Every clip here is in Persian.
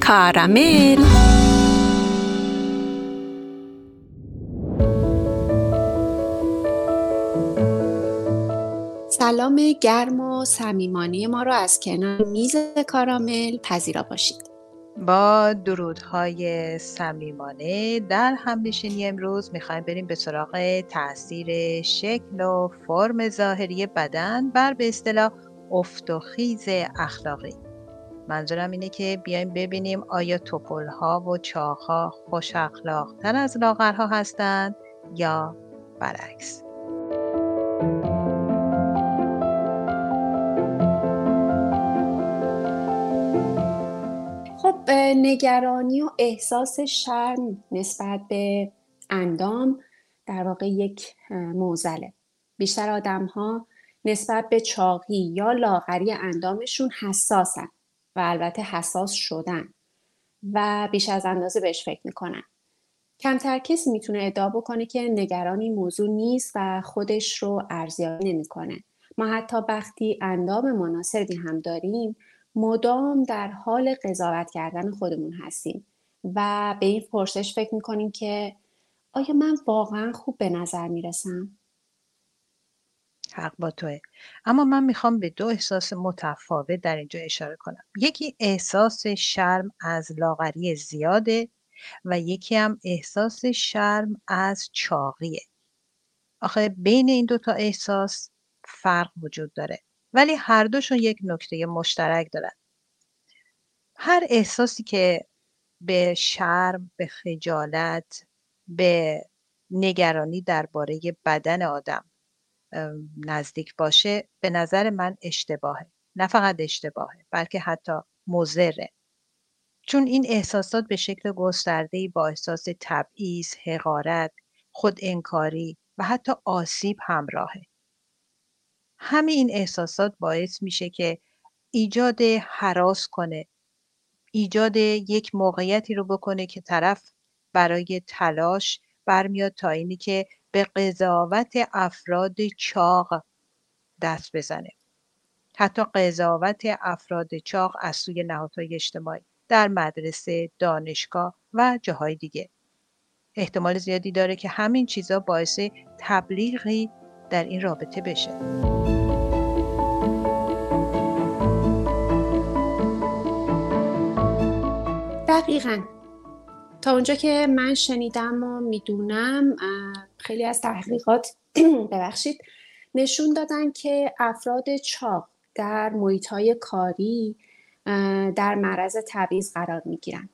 کارامل. سلام گرم و صمیمانه ما رو از کنار میز کارامل پذیرا باشید. با درودهای صمیمانه در همنشینی امروز می‌خوایم بریم به سراغ تاثیر شکل و فرم ظاهری بدن بر به اصطلاح افت و خیز اخلاقی. منظورم اینه که بیایم ببینیم آیا توپل و چاق ها خوش اخلاق تر از لاغرها هستند یا برعکس. نگرانی و احساس شرم نسبت به اندام در واقع یک موزله. بیشتر آدم ها نسبت به چاقی یا لاغری اندامشون حساسن و البته حساس شدن و بیش از اندازه بهش فکر می‌کنن. کمتر کسی می‌تونه ادعا بکنه که نگران این موضوع نیست و خودش رو ارزیابی نمی‌کنه. ما حتی وقتی اندام مناسبی هم داریم مدام در حال قضاوت کردن خودمون هستیم. و به این پرسش فکر می‌کنیم که آیا من واقعا خوب به نظر می‌رسم؟ حق با توه. اما من می‌خوام به دو احساس متفاوت در اینجا اشاره کنم. یکی احساس شرم از لاغری زیاده و یکی هم احساس شرم از چاقیه. آخه بین این دوتا احساس فرق وجود داره. ولی هر دوشون یک نکته مشترک دارن. هر احساسی که به شرم به خجالت به نگرانی درباره بدن آدم نزدیک باشه به نظر من اشتباهه. نه فقط اشتباهه بلکه حتی مضره. چون این احساسات به شکل گسترده‌ای با احساس تبعیض، حقارت، خود انکاری و حتی آسیب همراهه. همین این احساسات باعث میشه که ایجاد حراس کنه ایجاد یک موقعیتی رو بکنه که طرف برای تلاش برمیاد تا اینی که به قضاوت افراد چاق دست بزنه. حتی قضاوت افراد چاق از سوی نهادهای اجتماعی در مدرسه، دانشگاه و جاهای دیگه. احتمال زیادی داره که همین چیزا باعث تبلیغی در این رابطه بشه. دقیقا. تا اونجا که من شنیدم و می‌دونم خیلی از تحقیقات ببخشید. نشون دادن که افراد چاق در محیط کاری در معرض تبعیض قرار می‌گیرن.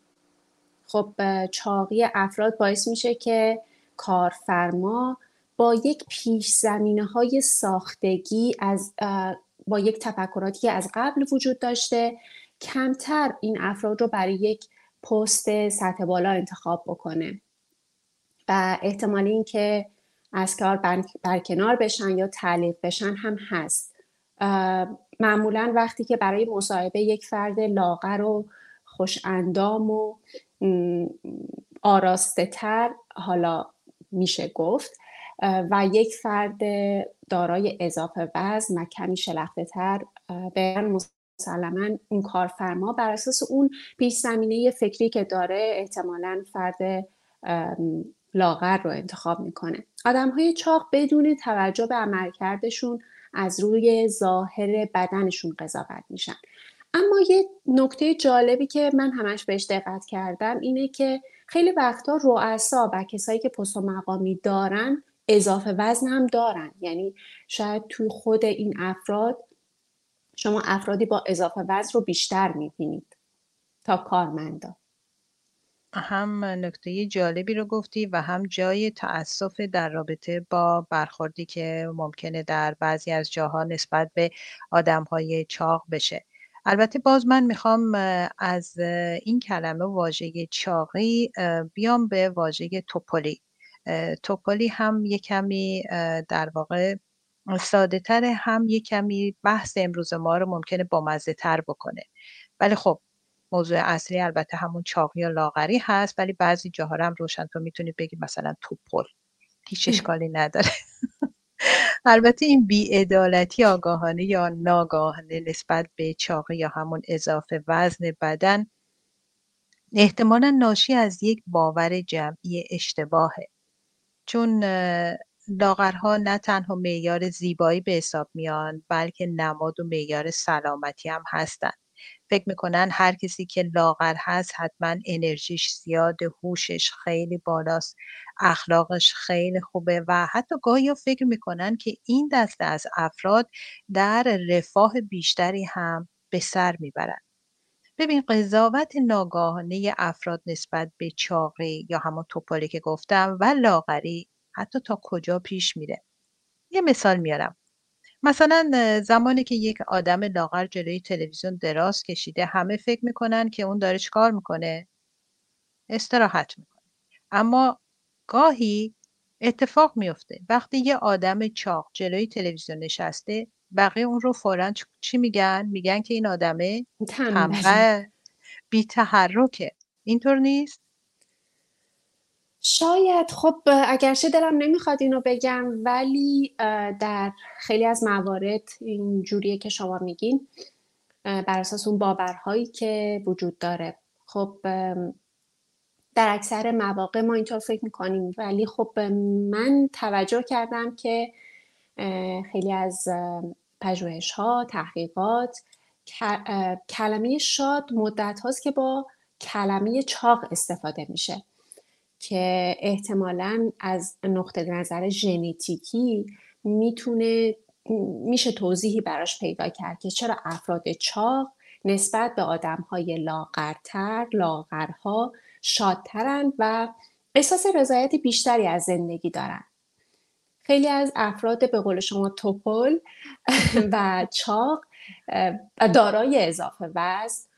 خب چاقی افراد باعث میشه که کارفرما با یک پیش زمینه های ساختگی از با یک تفکراتی که از قبل وجود داشته کمتر این افراد رو برای یک پست سطح بالا انتخاب بکنه. و احتمال اینکه از کار برکنار بشن یا تعلیق بشن هم هست. معمولا وقتی که برای مصاحبه یک فرد لاغر و خوش اندام و آراسته تر حالا میشه گفت و یک فرد دارای اضافه وزن و کمی شلخته تر به مسلما اون کارفرما بر اساس اون پیش زمینه فکری که داره احتمالا فرد لاغر رو انتخاب می‌کنه. آدم های چاق بدون توجه به عملکردشون از روی ظاهر بدنشون قضاوت میشن. اما یه نکته جالبی که من همش بهش دقت کردم اینه که خیلی وقتا رؤسا و کسایی که پست و مقامی دارن اضافه وزن هم دارن. یعنی شاید توی خود این افراد شما افرادی با اضافه وزن رو بیشتر می‌بینید تا کارمندا. هم نکته جالبی رو گفتی و هم جای تأسف در رابطه با برخوردی که ممکنه در بعضی از جاها نسبت به های چاق بشه. البته باز من می‌خوام از این کلمه واژه چاقی بیام به واژه توپولی توپولی هم یه کمی در واقع ساده تر هم یه کمی بحث امروز ما رو ممکنه با مزه تر بکنه. ولی خب موضوع اصلی البته همون چاقی یا لاغری هست ولی بعضی جاها هم روشن تو می‌تونید بگی مثلا توپل هیچ اشکالی نداره. البته این بیعدالتی آگاهانه یا ناگاهانه نسبت به چاقی یا همون اضافه وزن بدن احتمالا ناشی از یک باور جمعی اشتباهه. چون لاغرها نه تنها معیار زیبایی به حساب میان بلکه نماد و معیار سلامتی هم هستند فکر می‌کنن هر کسی که لاغر هست حتما انرژیش زیاد هوشش خیلی بالاست اخلاقش خیلی خوبه و حتی گاهی فکر می‌کنن که این دسته از افراد در رفاه بیشتری هم به سر می‌برن. ببین قضاوت ناگاهانه افراد نسبت به چاقی یا همون توپالی که گفتم و لاغری حتی تا کجا پیش میره. یه مثال میارم. مثلا زمانی که یک آدم لاغر جلوی تلویزیون دراز کشیده همه فکر می‌کنن که اون داره چیکار می‌کنه؟ استراحت می‌کنه. اما گاهی اتفاق میفته وقتی یه آدم چاق جلوی تلویزیون نشسته بقیه اون رو فورا چی میگن؟ میگن که این آدمه تنبل بی تحرکه اینطور نیست؟ شاید. خب اگرچه دلم نمی‌خواد اینو بگم ولی در خیلی از موارد این جوریه که شما میگین بر اساس اون باورهایی که وجود داره. خب در اکثر مواقع ما اینطور فکر می‌کنیم ولی خب من توجه کردم که خیلی از پژوهش ها تحقیقات کلمه شاد مدت هاست که با کلمه چاق استفاده میشه. که احتمالا از نقطه نظر ژنتیکی می‌تونه میشه توضیحی براش پیدا کرد که چرا افراد چاق نسبت به آدم های لاغرتر لاغرها شادترند و احساس رضایت بیشتری از زندگی دارن. خیلی از افراد به قول شما توپل و چاق دارای اضافه وزن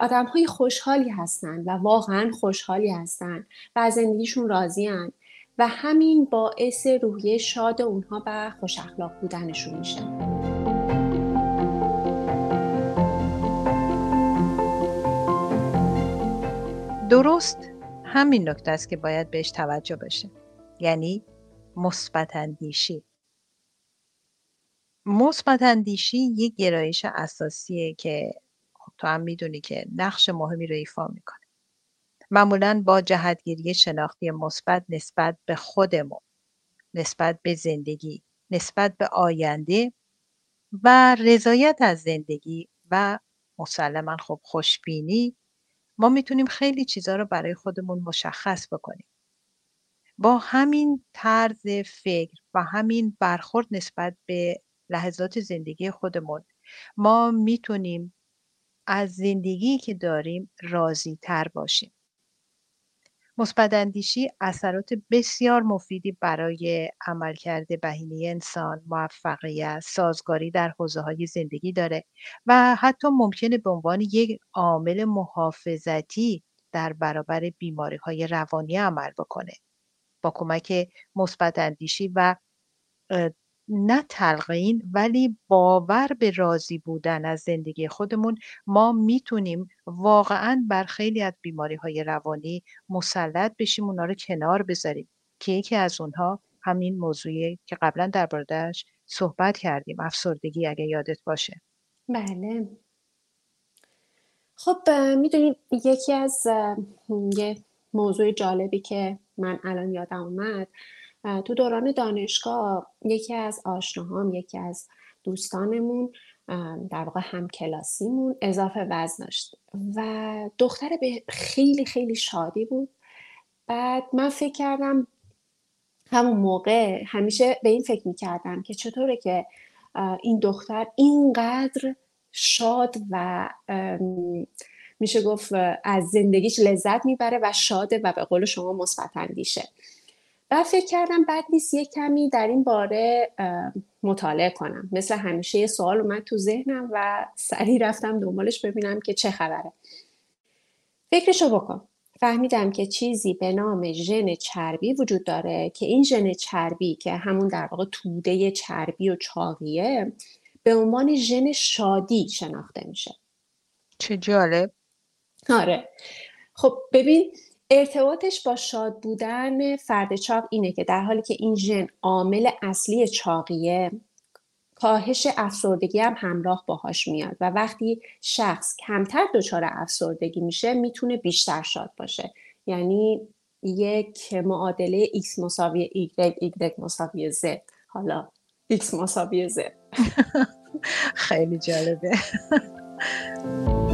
آدم های خوشحالی هستند و واقعا خوشحالی هستند و از زندگیشون راضی و همین باعث روحیه شاد اونها و خوش اخلاق بودنشون میشه. درست همین نکته است که باید بهش توجه بشه. یعنی مثبت اندیشی. مثبت اندیشی یک گرایش اساسیه که تو هم می‌دونی که نقش مهمی رو ایفا می‌کنه. معمولا با جهتگیری شناختی مثبت نسبت به خودمون نسبت به زندگی نسبت به آینده و رضایت از زندگی و مسلما خب خوشبینی ما می‌تونیم خیلی چیزها رو برای خودمون مشخص بکنیم. با همین طرز فکر و همین برخورد نسبت به لحظات زندگی خودمون ما می‌تونیم از زندگی که داریم راضی تر باشیم. مثبت اندیشی اثرات بسیار مفیدی برای عملکرد بهینه انسان، موفقیت، سازگاری در حوزه های زندگی داره و حتی ممکنه به عنوان یک عامل محافظتی در برابر بیماری های روانی عمل بکنه. با کمک مثبت اندیشی و نه تلقین ولی باور به راضی بودن از زندگی خودمون. ما می‌تونیم واقعا بر خیلی از بیماری های روانی مسلط بشیم اونا رو کنار بذاریم. که یکی از اونها همین موضوعی که قبلا در بردش صحبت کردیم افسردگی اگه یادت باشه. بله. خب می‌دونید یکی از یه موضوع جالبی که من الان یادم اومد تو دوران دانشگاه یکی از آشناهام یکی از دوستانمون در واقع هم کلاسیمون اضافه وزن داشت و دختر به خیلی خیلی شادی بود. بعد من فکر کردم همون موقع همیشه به این فکر می‌کردم که چطوره که این دختر اینقدر شاد و میشه گفت از زندگیش لذت می‌بره و شاده و به قول شما مثبت اندیشه. و فکر کردم بد نیست یه کمی در این باره مطالعه کنم. مثل همیشه یه سوال اومد تو ذهنم و سریع رفتم دنبالش ببینم که چه خبره. فکرشو بکن. فهمیدم که چیزی به نام ژن چربی وجود داره که این ژن چربی که همون در واقع توده چربی و چاقیه به عنوان ژن شادی شناخته میشه. چه جالب. آره. خب ببین ارتباطش با شاد بودن فرد چاق اینه که در حالی که این ژن عامل اصلی چاقیه کاهش افسردگی هم همراه باهاش میاد و وقتی شخص کمتر دچار افسردگی میشه می‌تونه بیشتر شاد باشه. یعنی یک معادله x مساوی y y مساوی z حالا x مساوی z خیلی جالبه.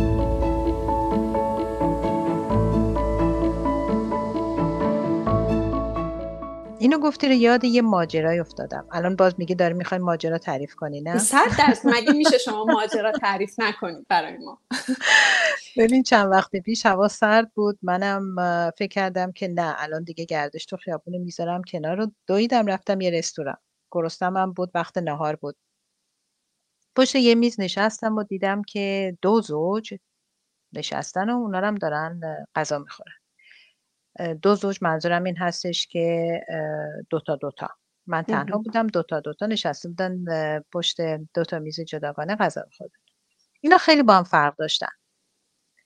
اینو گفتی رو یاد یه ماجرای افتادم. الان باز میگه داره می‌خوای ماجرا تعریف کنی نه؟ صد درصد. مگه میشه شما ماجرا تعریف نکنید برای ما؟ ببین چند وقت پیش هوا سرد بود. منم فکر کردم که نه الان دیگه گردش تو خیابون می‌ذارم کنار رو دویدم رفتم یه رستوران. گرسنم بود وقت نهار بود. پشت یه میز نشستم و دیدم که دو زوج نشستن و اونا هم دارن غذا می‌خورن. دو زوج منظورم این هستش که دوتا دوتا. من تنها بودم دوتا دوتا نشسته بودن پشت دوتا میز جداگانه غذا میخوردن. اینا خیلی با هم فرق داشتن.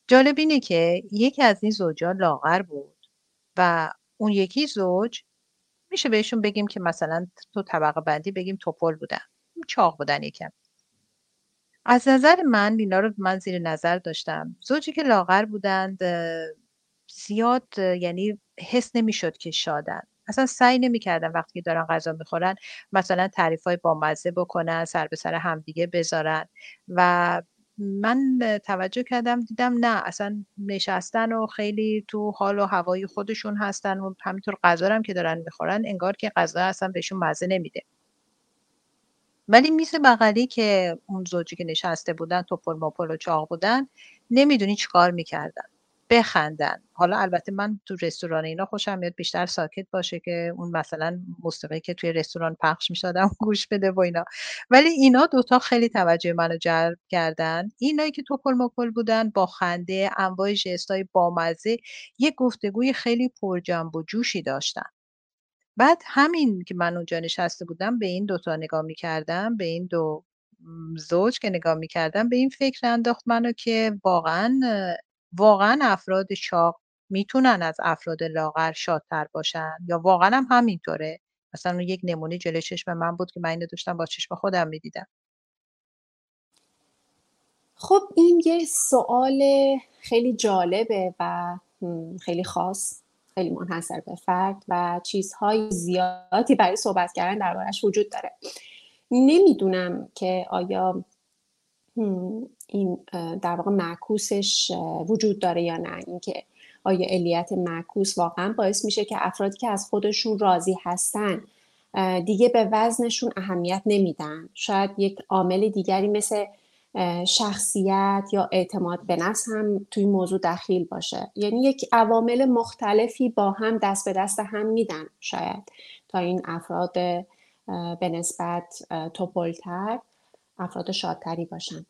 جالب اینه که یکی از این زوجا لاغر بود و اون یکی زوج میشه بهشون بگیم که مثلا تو طبقه بندی بگیم توپل بودن. چاق بودن یکم. از نظر من اینا رو من زیر نظر داشتم. زوجی که لاغر بودند زیاد یعنی حس نمی‌شد که شادن. اصلا سعی نمی‌کردن وقتی که دارن غذا می‌خورن مثلا تعریف های بامزه بکنن سر به سر همدیگه بذارن. و من توجه کردم دیدم نه اصلا نشستن و خیلی تو حال و هوای خودشون هستن و همینطور غذا هم که دارن می‌خورن انگار که غذا اصلا بهشون مزه نمیده. ولی میز بغلی که اون زوجی که نشسته بودن توپل ماپل و چاق بودن نمی‌دونی چیکار می‌کردن. بخندن. حالا البته من تو رستوران اینا خوشم میاد بیشتر ساکت باشه که اون مثلا موسیقی که توی رستوران پخش می‌شدم گوش بده و اینا. ولی اینا دوتا خیلی توجه منو جلب کردن. اینایی که توپل مپل بودن با خنده انواع جستای بامزه یه گفتگوی خیلی پرجنب و جوشی داشتن. بعد همین که من اونجا نشسته بودم به این دوتا نگاه می‌کردم به این دو زوج که نگاه می‌کردم به این فکر انداخت منو که واقعا واقعا افراد چاق می‌تونن از افراد لاغر شادتر باشن؟ یا واقعا هم همینطوره؟ مثلا یک نمونه جلوی چشم من بود که من اینو داشتم با چشم خودم می‌دیدم. خب این یه سوال خیلی جالبه و خیلی خاص خیلی منحصر به فرد و چیزهای زیادی برای صحبت کردن دربارش وجود داره. نمی‌دونم که آیا این در واقع معکوسش وجود داره یا نه؟ اینکه آیا علیت معکوس واقعا باعث میشه که افرادی که از خودشون راضی هستن دیگه به وزنشون اهمیت نمیدن؟ شاید یک عامل دیگری مثل شخصیت یا اعتماد به نفس هم توی موضوع دخیل باشه. یعنی یک عوامل مختلفی با هم دست به دست هم میدن شاید تا این افراد به نسبت توپلتر افراد شادتری باشن.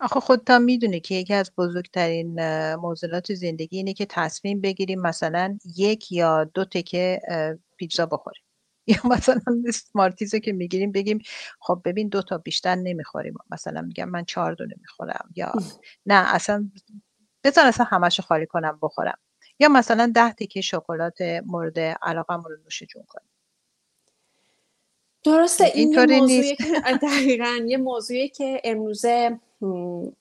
آخه خودت هم می‌دونی که یکی از بزرگترین موضوعات زندگی اینه که تصمیم بگیریم مثلا یک یا دو تکه پیتزا بخوریم. یا مثلا مارتیزو که می‌گیریم بگیم خب ببین دو تا بیشتر نمی‌خوریم. مثلا میگم من چهار دونه می‌خورم یا نه اصلا بذار اصلا همشو خالی کنم بخورم. یا مثلا ده تکه شکلات مورد علاقه رو نوش جون کنیم. درسته این یه موضوعی که دقیقا یه موضوعی که امروزه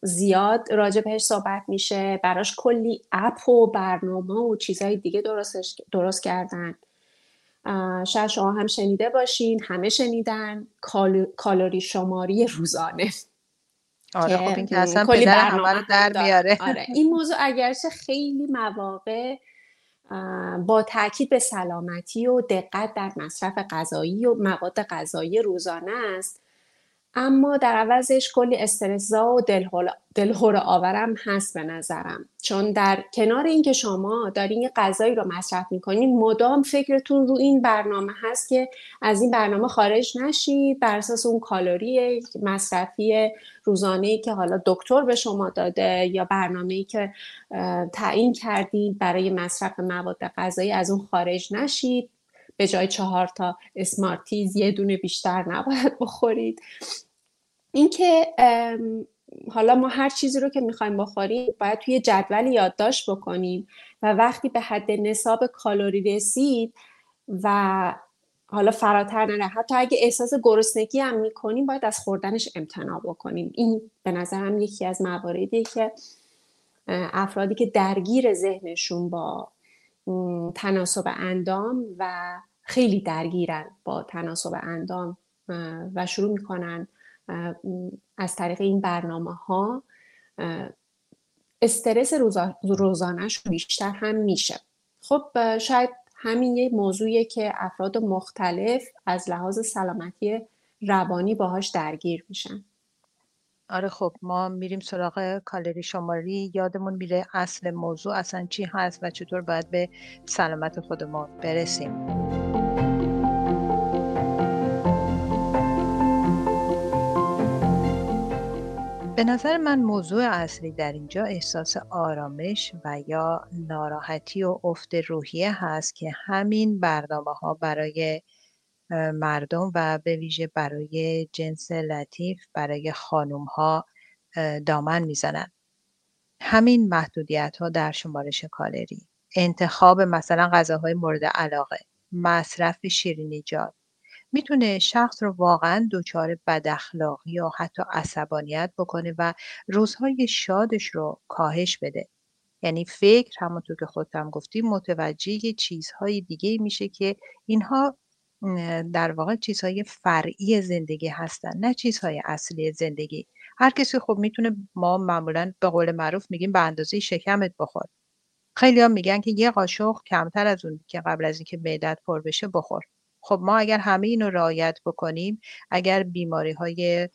زیاد راجع بهش صحبت میشه. براش کلی اپ و برنامه و چیزهای دیگه درست کردن. شاید شما هم شنیده باشین. همه شنیدن. کالوری شماری روزانه. آره خب این که اصلا پدر همه رو در میاره. آره. این موضوع اگرچه خیلی مواقع با تاکید به سلامتی و دقت در مصرف غذایی و مواد غذایی روزانه است. اما در عوضش کلی استرسا و دلهور آورم هست به نظرم. چون در کنار اینکه شما دارین یه غذایی رو مصرف می‌کنین مدام فکرتون رو این برنامه هست که از این برنامه خارج نشید بر اساس اون کالری مصرفی روزانه ای که حالا دکتر به شما داده یا برنامه ای که تعیین کردید برای مصرف مواد غذایی از اون خارج نشید. به جای چهار تا اسمارتیز یه دونه بیشتر نباید بخورید. اینکه حالا ما هر چیزی رو که می‌خوایم بخوریم باید توی جدول یادداشت بکنیم و وقتی به حد نصاب کالری رسید و حالا فراتر نره حتی اگه احساس گرسنگی هم می‌کنیم باید از خوردنش امتناع بکنیم. این به نظرم یکی از مواردی که افرادی که درگیر ذهنشون با تناسب اندام و خیلی درگیرن با تناسب اندام و شروع می‌کنن از طریق این برنامه ها استرس روزانهش بیشتر هم میشه. خب شاید همین یه موضوعیه که افراد مختلف از لحاظ سلامتی روانی باهاش درگیر میشن. آره خب ما میریم سراغ کالری شماری. یادمون میره اصل موضوع اصلا چی هست و چطور باید به سلامت خودمون برسیم. به نظر من موضوع اصلی در اینجا احساس آرامش و یا ناراحتی و افت روحیه هست که همین برنامه ها برای مردم و به ویژه برای جنس لطیف برای خانوم ها دامن می‌زنن. همین محدودیت ها در شمارش کالری. انتخاب مثلا غذاهای مورد علاقه. مصرف شیرینیجات می‌تونه شخص رو واقعا دچار بداخلاقی یا حتی عصبانیت بکنه و روزهای شادش رو کاهش بده. یعنی فکر همونطور که خودتم گفتی متوجه چیزهای دیگه میشه که اینها در واقع چیزهای فرعی زندگی هستن نه چیزهای اصلی زندگی. هر کسی خب می‌تونه ما معمولا به قول معروف میگیم به اندازه شکمت بخور. خیلی هم میگن که یه قاشق کمتر از اون که قبل از اینکه معدت پر بشه بخور. خب ما اگر همه اینو رعایت بکنیم اگر بیماری های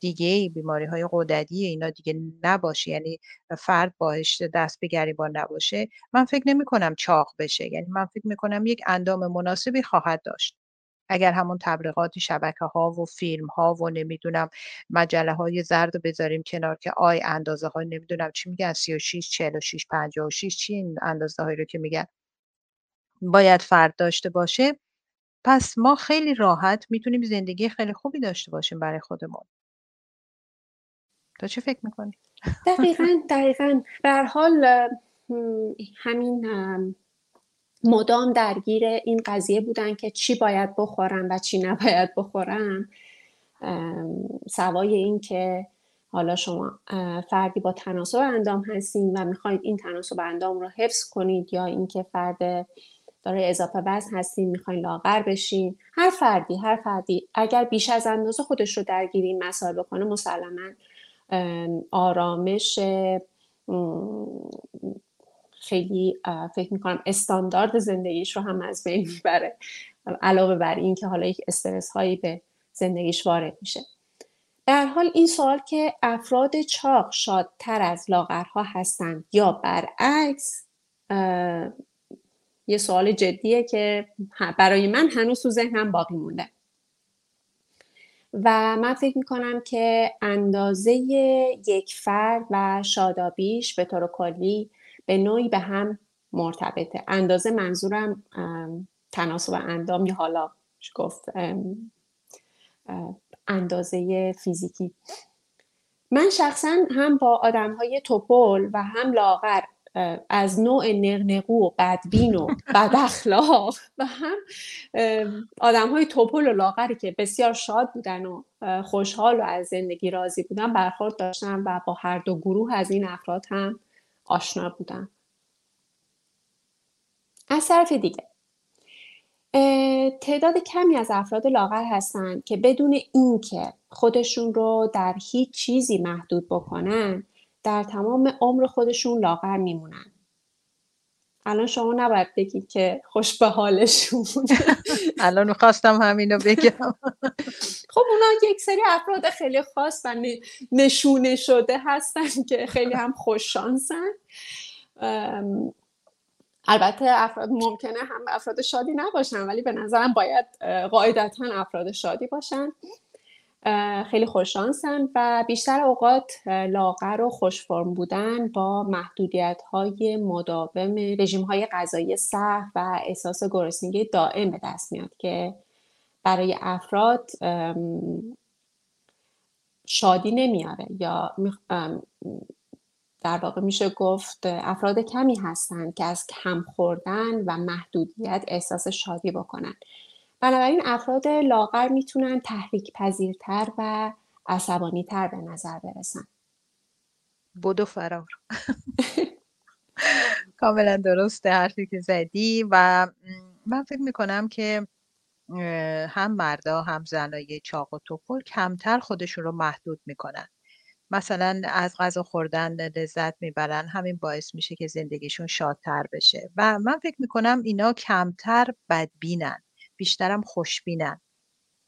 دیگه بیماری های قدری اینا دیگه نباشه یعنی فرد باهش دست به گریبان نباشه من فکر نمی کنم چاق بشه. یعنی من فکر می کنم یک اندام مناسبی خواهد داشت. اگر همون تبلیغات شبکه ها و فیلم ها و نمی‌دونم مجله های زرد بذاریم کنار که آی اندازه های نمی‌دونم چی میگن 36 46 56 چی این اندازه هایی رو که میگن باید فرد داشته باشه. پس ما خیلی راحت می‌تونیم زندگی خیلی خوبی داشته باشیم برای خودمون. تو چه فکر می‌کنی؟ دقیقا دقیقا بر حال همین مدام درگیر این قضیه بودن که چی باید بخورم و چی نباید بخورم سوای این که حالا شما فردی با تناسب اندام هستین و می‌خواید این تناسب اندام رو حفظ کنید یا اینکه فرد داره اضافه وزن هستین می‌خواین لاغر بشین. هر فردی هر فردی اگر بیش از اندازه خودش رو درگیر این مسائل بکنه مسلما آرامش خیلی فکر می‌کنم استاندارد زندگیش رو هم از بین می‌بره. علاوه بر این که حالا یک استرس هایی به زندگیش وارد میشه. در حال این سوال که افراد چاق شادتر از لاغرها هستند یا برعکس یه سوال جدیه که برای من هنوز تو ذهنم باقی مونده. و من فکر می‌کنم که اندازه یک فرد و شادابیش به طور کلی به نوعی به هم مرتبطه. اندازه منظورم تناسب اندام یا حالا گفت اندازه فیزیکی. من شخصا هم با آدم های توپل و هم لاغر از نوع نقنقو و بدبین و بد اخلاق و هم آدم های توپل و لاغری که بسیار شاد بودن و خوشحال و از زندگی راضی بودن برخورد داشتن و با هر دو گروه از این افراد هم آشنا بودن. از طرف دیگه تعداد کمی از افراد لاغر هستند که بدون اینکه خودشون رو در هیچ چیزی محدود بکنن در تمام عمر خودشون لاغر میمونن. الان شما نباید بگید که خوش به حالشون الان خواستم همینو بگم. خب اونا یک سری افراد خیلی خاص و نشونه شده هستن که خیلی هم خوش شانسن. البته افراد ممکنه هم افراد شادی نباشن ولی به نظرم باید قاعدتا افراد شادی باشن. خیلی خوششانسن و بیشتر اوقات لاغر و خوشفرم بودن با محدودیت های مداوم رژیم های غذایی سخت و احساس گرسنگی دائم به دست میاد که برای افراد شادی نمیاره یا در واقع میشه گفت افراد کمی هستند که از کم خوردن و محدودیت احساس شادی بکنن. بنابراین افراد لاغر می‌تونن تحریک پذیرتر و عصبانی تر به نظر برسن. بدو فرار. کاملا درسته حرفی که زدی و من فکر می‌کنم که هم مردا هم زنای چاق و توپل کمتر خودشون رو محدود می‌کنن. مثلا از غذا خوردن لذت می‌برن همین باعث میشه که زندگیشون شادتر بشه. و من فکر می‌کنم اینا کمتر بدبینن. بیشترم خوشبینن.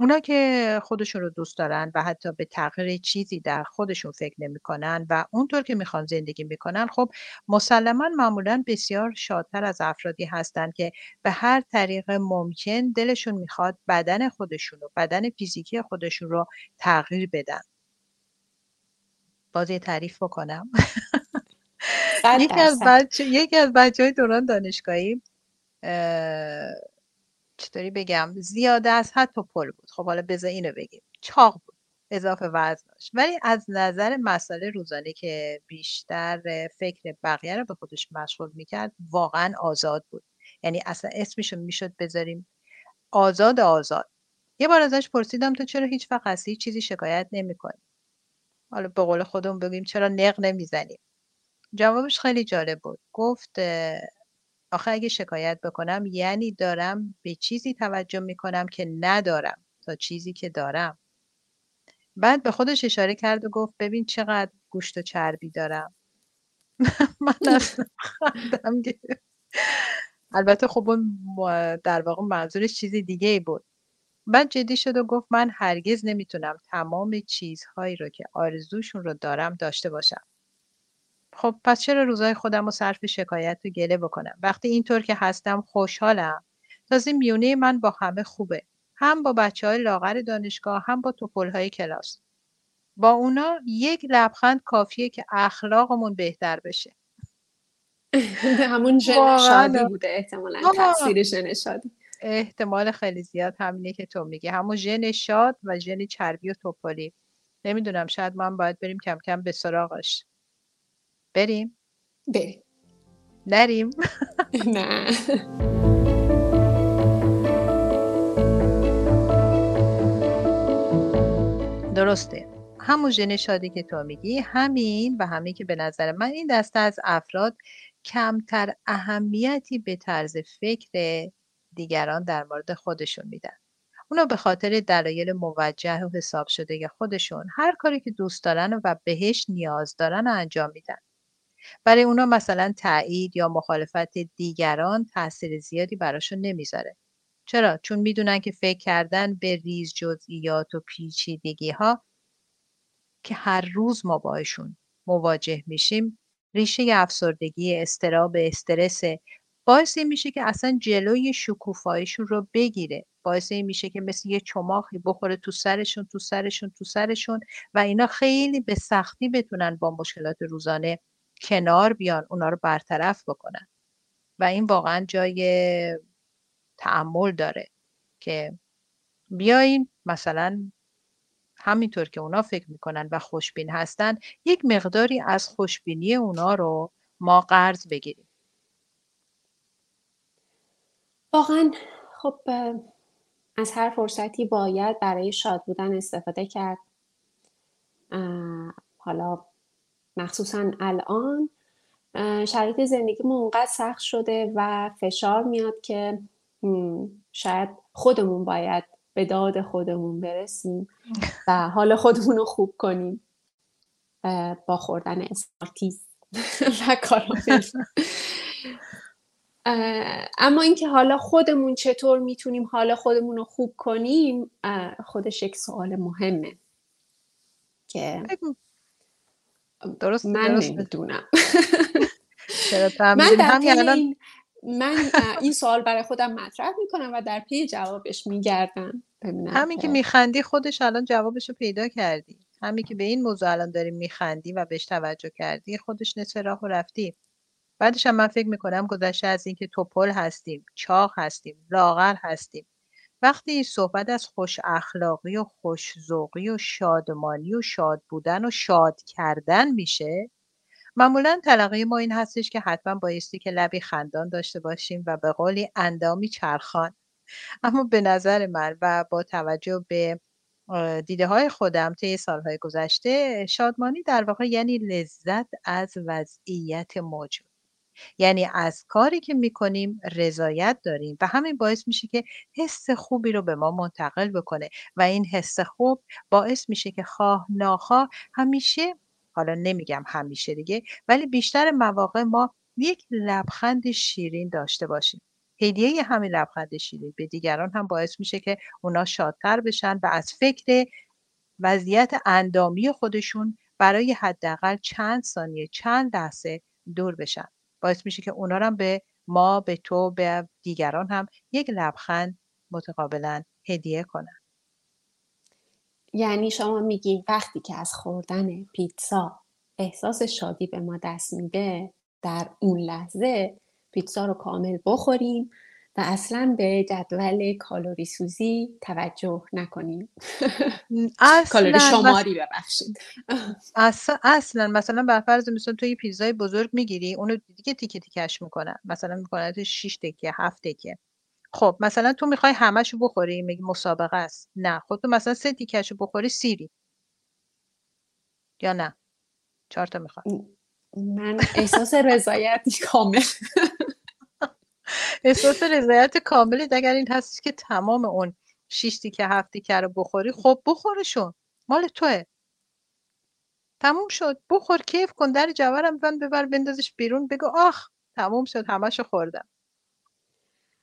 اونا که خودشون رو دوست دارن و حتی به تغییر چیزی در خودشون فکر نمی‌کنن و اونطور که می‌خوان زندگی می‌کنن خب مسلما معمولا بسیار شادتر از افرادی هستند که به هر طریق ممکن دلشون می‌خواد بدن خودشون رو بدن فیزیکی خودشون رو تغییر بدن. باز یه تعریف بکنم. یکی از بچه یکی از بچه های دوران دانشگاهی چطوری بگم زیاده از حد پل بود. خب حالا بذار اینو بگیم. چاق بود. اضافه وزن داشت. ولی از نظر مسئله روزانه که بیشتر فکر بقیه رو به خودش مشغول می‌کرد واقعا آزاد بود. یعنی اصلا اسمشو می‌شد بذاریم. آزاد آزاد. یه بار ازش پرسیدم تو چرا هیچ وقت از چیزی شکایت نمی‌کنی؟ حالا به قول خودمون بگیم چرا نق نمی‌زنیم؟ جوابش خیلی جالب بود. گفت آخه اگه شکایت بکنم یعنی دارم به چیزی توجه می‌کنم که ندارم تا چیزی که دارم. بعد به خودش اشاره کرد و گفت ببین چقدر گوشت و چربی دارم. من خندم البته خب در واقع منظورش چیزی دیگه ای بود. بعد جدی شد و گفت من هرگز نمی‌تونم تمام چیزهایی رو که آرزوشون رو دارم داشته باشم. خب پس چرا روزای خودم رو صرف شکایت و گله بکنم؟ وقتی اینطور که هستم خوشحالم. تازه میونه من با همه خوبه. هم با بچه های لاغر دانشگاه هم با توپل های کلاس. با اونا یک لبخند کافیه که اخلاقمون بهتر بشه. همون ژن شادی بوده احتمالا تاثیر ژن شادی احتمال خیلی زیاد همینه که تو میگی. همون ژن شاد و ژن چربی و توپلی. نمی‌دونم شاید ما هم باید بریم کم کم به سراغش. بریم. بریم. نریم. نه. درسته. همون ژن شادی که تو میگی همین و همین که به نظر من این دسته از افراد کمتر اهمیتی به طرز فکر دیگران در مورد خودشون میدن. اونا به خاطر دلایل موجه و حساب شده خودشون هر کاری که دوست دارن و بهش نیاز دارن انجام میدن. برای اونا مثلا تایید یا مخالفت دیگران تاثیر زیادی براشون نمی‌ذاره. چرا؟ چون می‌دونن که فکر کردن به ریز جزئیات و پیچیدگی ها که هر روز ما باشون مواجه میشیم ریشه افسردگی استراب استرس باعث این میشه که اصلا جلوی شکوفاییشون رو بگیره. باعث این میشه که مثل یه چماخی بخوره تو سرشون تو سرشون تو سرشون و اینا خیلی به سختی بتونن با مشکلات روزانه کنار بیان اونا رو برطرف بکنن. و این واقعا جای تعمل داره که بیاین مثلا همینطور که اونا فکر می‌کنن و خوشبین هستن یک مقداری از خوشبینی اونا رو ما قرض بگیریم. واقعا خب از هر فرصتی باید برای شاد بودن استفاده کرد. حالا مخصوصا الان شرایط زندگی اونقدر سخت شده و فشار میاد که شاید خودمون باید به داد خودمون برسیم و حال خودمون رو خوب کنیم. با خوردن اسمارتیز و کارامل. اما اینکه حالا خودمون چطور می‌تونیم حالا خودمون رو خوب کنیم خودش یک سوال مهمه که درست من نمی‌دونم من در این من این سوال برای خودم مطرح می‌کنم و در پی جوابش میگردم. همین که میخندی خودش الان جوابش رو پیدا کردی. همین که به این موضوع الان داری میخندی و بهش توجه کردی خودش نصف راه رفتی. بعدش هم من فکر می‌کنم گذشته از اینکه توپل هستیم چاق هستیم لاغر هستیم. وقتی صحبت از خوش اخلاقی و خوش ذوقی و شادمانی و شاد بودن و شاد کردن میشه؟ معمولا تلقی ما این هستش که حتما بایستی که لبی خندان داشته باشیم و به قولی اندامی چرخان. اما به نظر من و با توجه به دیده های خودم طی سالهای گذشته شادمانی در واقع یعنی لذت از وضعیت موجود یعنی از کاری که می‌کنیم رضایت داریم و همین باعث میشه که حس خوبی رو به ما منتقل بکنه و این حس خوب باعث میشه که خواه ناخواه همیشه حالا نمیگم همیشه دیگه ولی بیشتر مواقع ما یک لبخند شیرین داشته باشیم. هدیه همین لبخند شیرین به دیگران هم باعث میشه که اونا شادتر بشن و از فکر وضعیت اندامی خودشون برای حداقل چند ثانیه چند لحظه دور بشن. باعث میشه که اونا هم به ما به تو به دیگران هم یک لبخند متقابلا هدیه کنن. یعنی شما میگین وقتی که از خوردن پیتزا احساس شادی به ما دست میده در اون لحظه پیتزا رو کامل بخوریم. و اصلا به جدول کالوری سوزی توجه نکنیم. کالوری شماری ببخشید. اصلا, اصلا مثلا بر فرض مثلا تو یه پیزای بزرگ می‌گیری اونو دیگه تیکه تیکش می‌کنن. مثلا می‌کنن 6 تکه 7 تکه. خب مثلا تو می‌خوای همشو بخوری میگی مسابقه است. نه. خب تو مثلا سه تیکشو بخوری سیری. یا نه؟ چهار تا می‌خوای. من احساس رضایت کامل. احساس رضایت کاملی اگر این هست که تمام اون شیش که هفتی که رو بخوری خب بخورشون. مال توه. تموم شد. بخور کیف کن در جوارم بند ببر بندازش بیرون بگو آخ تموم شد همشو خوردم.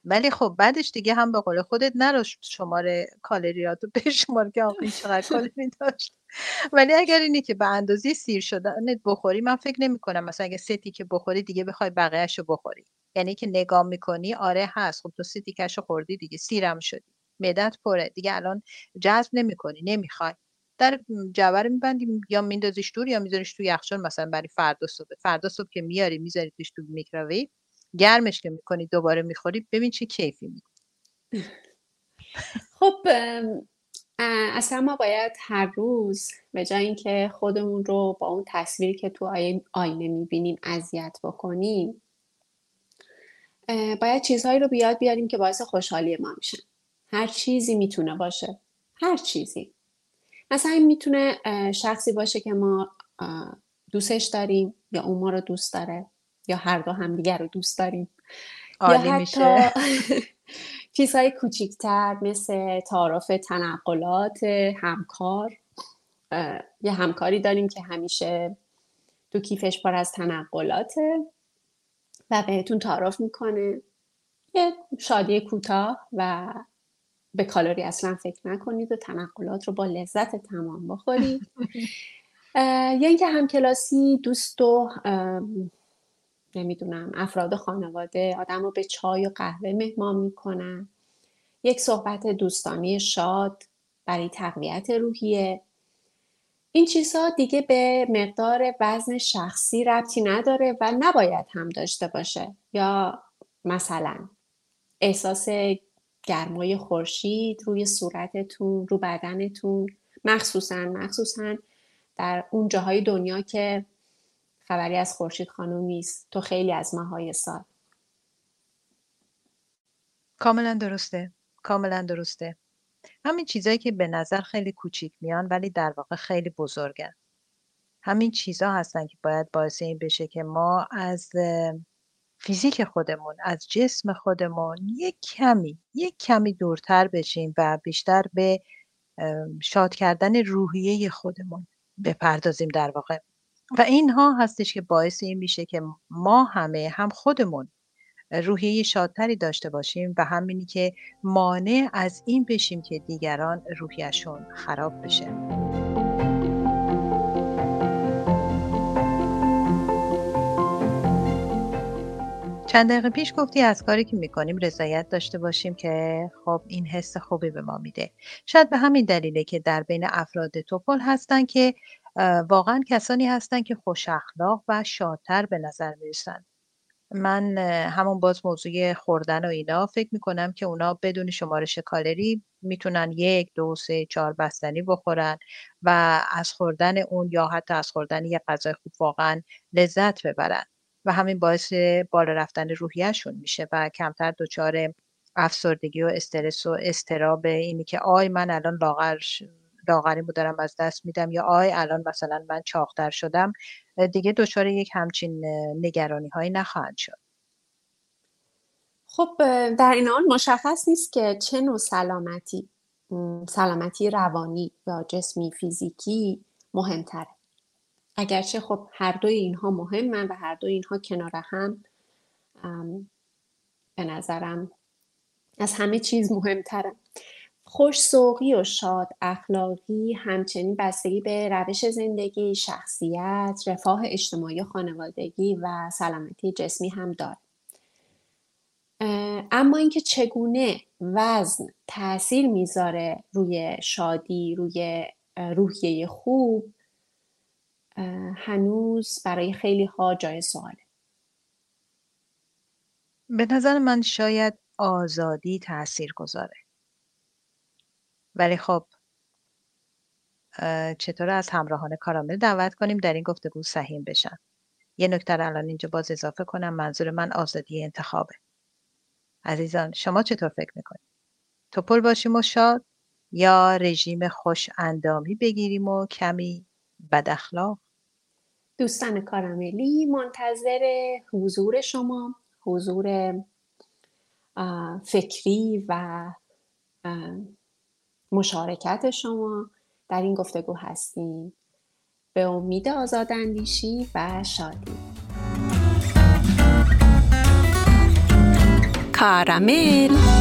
ولی خب بعدش دیگه هم به قول خودت نرو شماره کالریاتو شمار که آقا چقدر کالری داشت. ولی اگر اینی که به اندازه سیر شدنت بخوری من فکر نمی کنم مثلا اگه ستی که بخوری دیگه بخوای بقیهش بخوری. یعنی که نگاه می‌کنی آره هست. خب تو ستی کش خوردی دیگه سیرم شدی. مدت پره. دیگه الان جذب نمی‌کنی نمی‌خوای. در میبندی یا میندازیش دور یا میذاریش تو یخچال مثلا برای فردا صبح. فردا صبح که میاری می‌ذاری تو میکروویو. گرمش که می‌کنی دوباره می‌خوری ببین چه کیفی می‌کنی خب اصلا ما باید هر روز به جای اینکه خودمون رو با اون تصویری که تو آینه می‌بینیم اذیت بکنیم باید چیزهایی رو بیاد بیاریم که باعث خوشحالی ما میشن هر چیزی می‌تونه باشه. هر چیزی. مثلا این می‌تونه شخصی باشه که ما دوستش داریم یا اون ما رو دوست داره یا هر دو همدیگر رو دوست داریم. یا حتی چیزهای کوچیکتر مثل تعارف تنقلات همکار. یه همکاری داریم که همیشه تو کیفش پر از تنقلاته و بهتون تعارف می‌کنه. یه شادی کوتاه و به کالری اصلا فکر نکنید و تنقلات رو با لذت تمام بخورید. یا اینکه همکلاسی دوست و نمی‌دونم افراد خانواده آدم رو به چای و قهوه مهمان می‌کنن. یک صحبت دوستانی شاد برای تقویت روحیه. این چیزها دیگه به مقدار وزن شخصی ربطی نداره و نباید هم داشته باشه. یا مثلا احساس گرمای خورشید روی صورتتون رو بدنتون. مخصوصا مخصوصا در اون جاهای دنیا که خبری از خورشید خانم نیست. تو خیلی از ماهای سال. کاملا درسته. کاملا درسته. همین چیزایی که به نظر خیلی کوچیک میان ولی در واقع خیلی بزرگن. همین چیزها هستن که باید باعث این بشه که ما از فیزیک خودمون از جسم خودمون یک کمی یک کمی دورتر بشیم و بیشتر به شاد کردن روحیه خودمون بپردازیم در واقع. و اینها هستش که باعث این میشه که ما همه هم خودمون روحیه شادتری داشته باشیم و همینی که مانع از این بشیم که دیگران روحیشون خراب بشه. چند دقیقه پیش گفتی از کاری که می‌کنیم رضایت داشته باشیم که خب این حس خوبی به ما میده. شاید به همین دلیله که در بین افراد توپل هستن که واقعا کسانی هستن که خوش اخلاق و شادتر به نظر می‌رسن. من همون باز موضوع خوردن و اینا فکر می‌کنم که اونا بدون شمارش کالری می‌تونن یک دو سه چهار بستنی بخورن و از خوردن اون یا حتی از خوردن یه غذای خوب واقعا لذت ببرن و همین باعث بالا رفتن روحیهشون میشه و کمتر دچار افسردگی و استرس و استراب اینی که آی من الان لاغر لاغریمو دارم از دست میدم یا آی الان مثلا من چاقتر شدم دیگه دچار یک همچین نگرانی هایی نخواهند شد. خب در این حال مشخص نیست که چه نوع سلامتی سلامتی روانی یا جسمی فیزیکی مهمتره. اگرچه خب هر دوی اینها مهمن و هر دوی اینها کنار هم به نظرم از همه چیز مهمتره. خوش سوقی و شاد اخلاقی همچنین بستگی به روش زندگی، شخصیت، رفاه اجتماعی خانوادگی و سلامتی جسمی هم داره. اما اینکه چگونه وزن تاثیر می‌ذاره روی شادی روی روحیه خوب هنوز برای خیلی ها جای سواله به نظر من شاید آزادی تاثیر گذاره ولی خب چطور از همراهان کارامل دعوت کنیم در این گفتگو سهیم بشن؟ یه نکته الان اینجا باز اضافه کنم منظور من آزادی انتخابه. عزیزان شما چطور فکر می‌کنید؟ توپل باشیم و شاد یا رژیم خوش اندامی بگیریم و کمی بد اخلاق؟ دوستان کاراملی منتظر حضور شما حضور فکری و مشارکت شما در این گفتگو هستیم به امید آزاداندیشی و شادی. کارامل.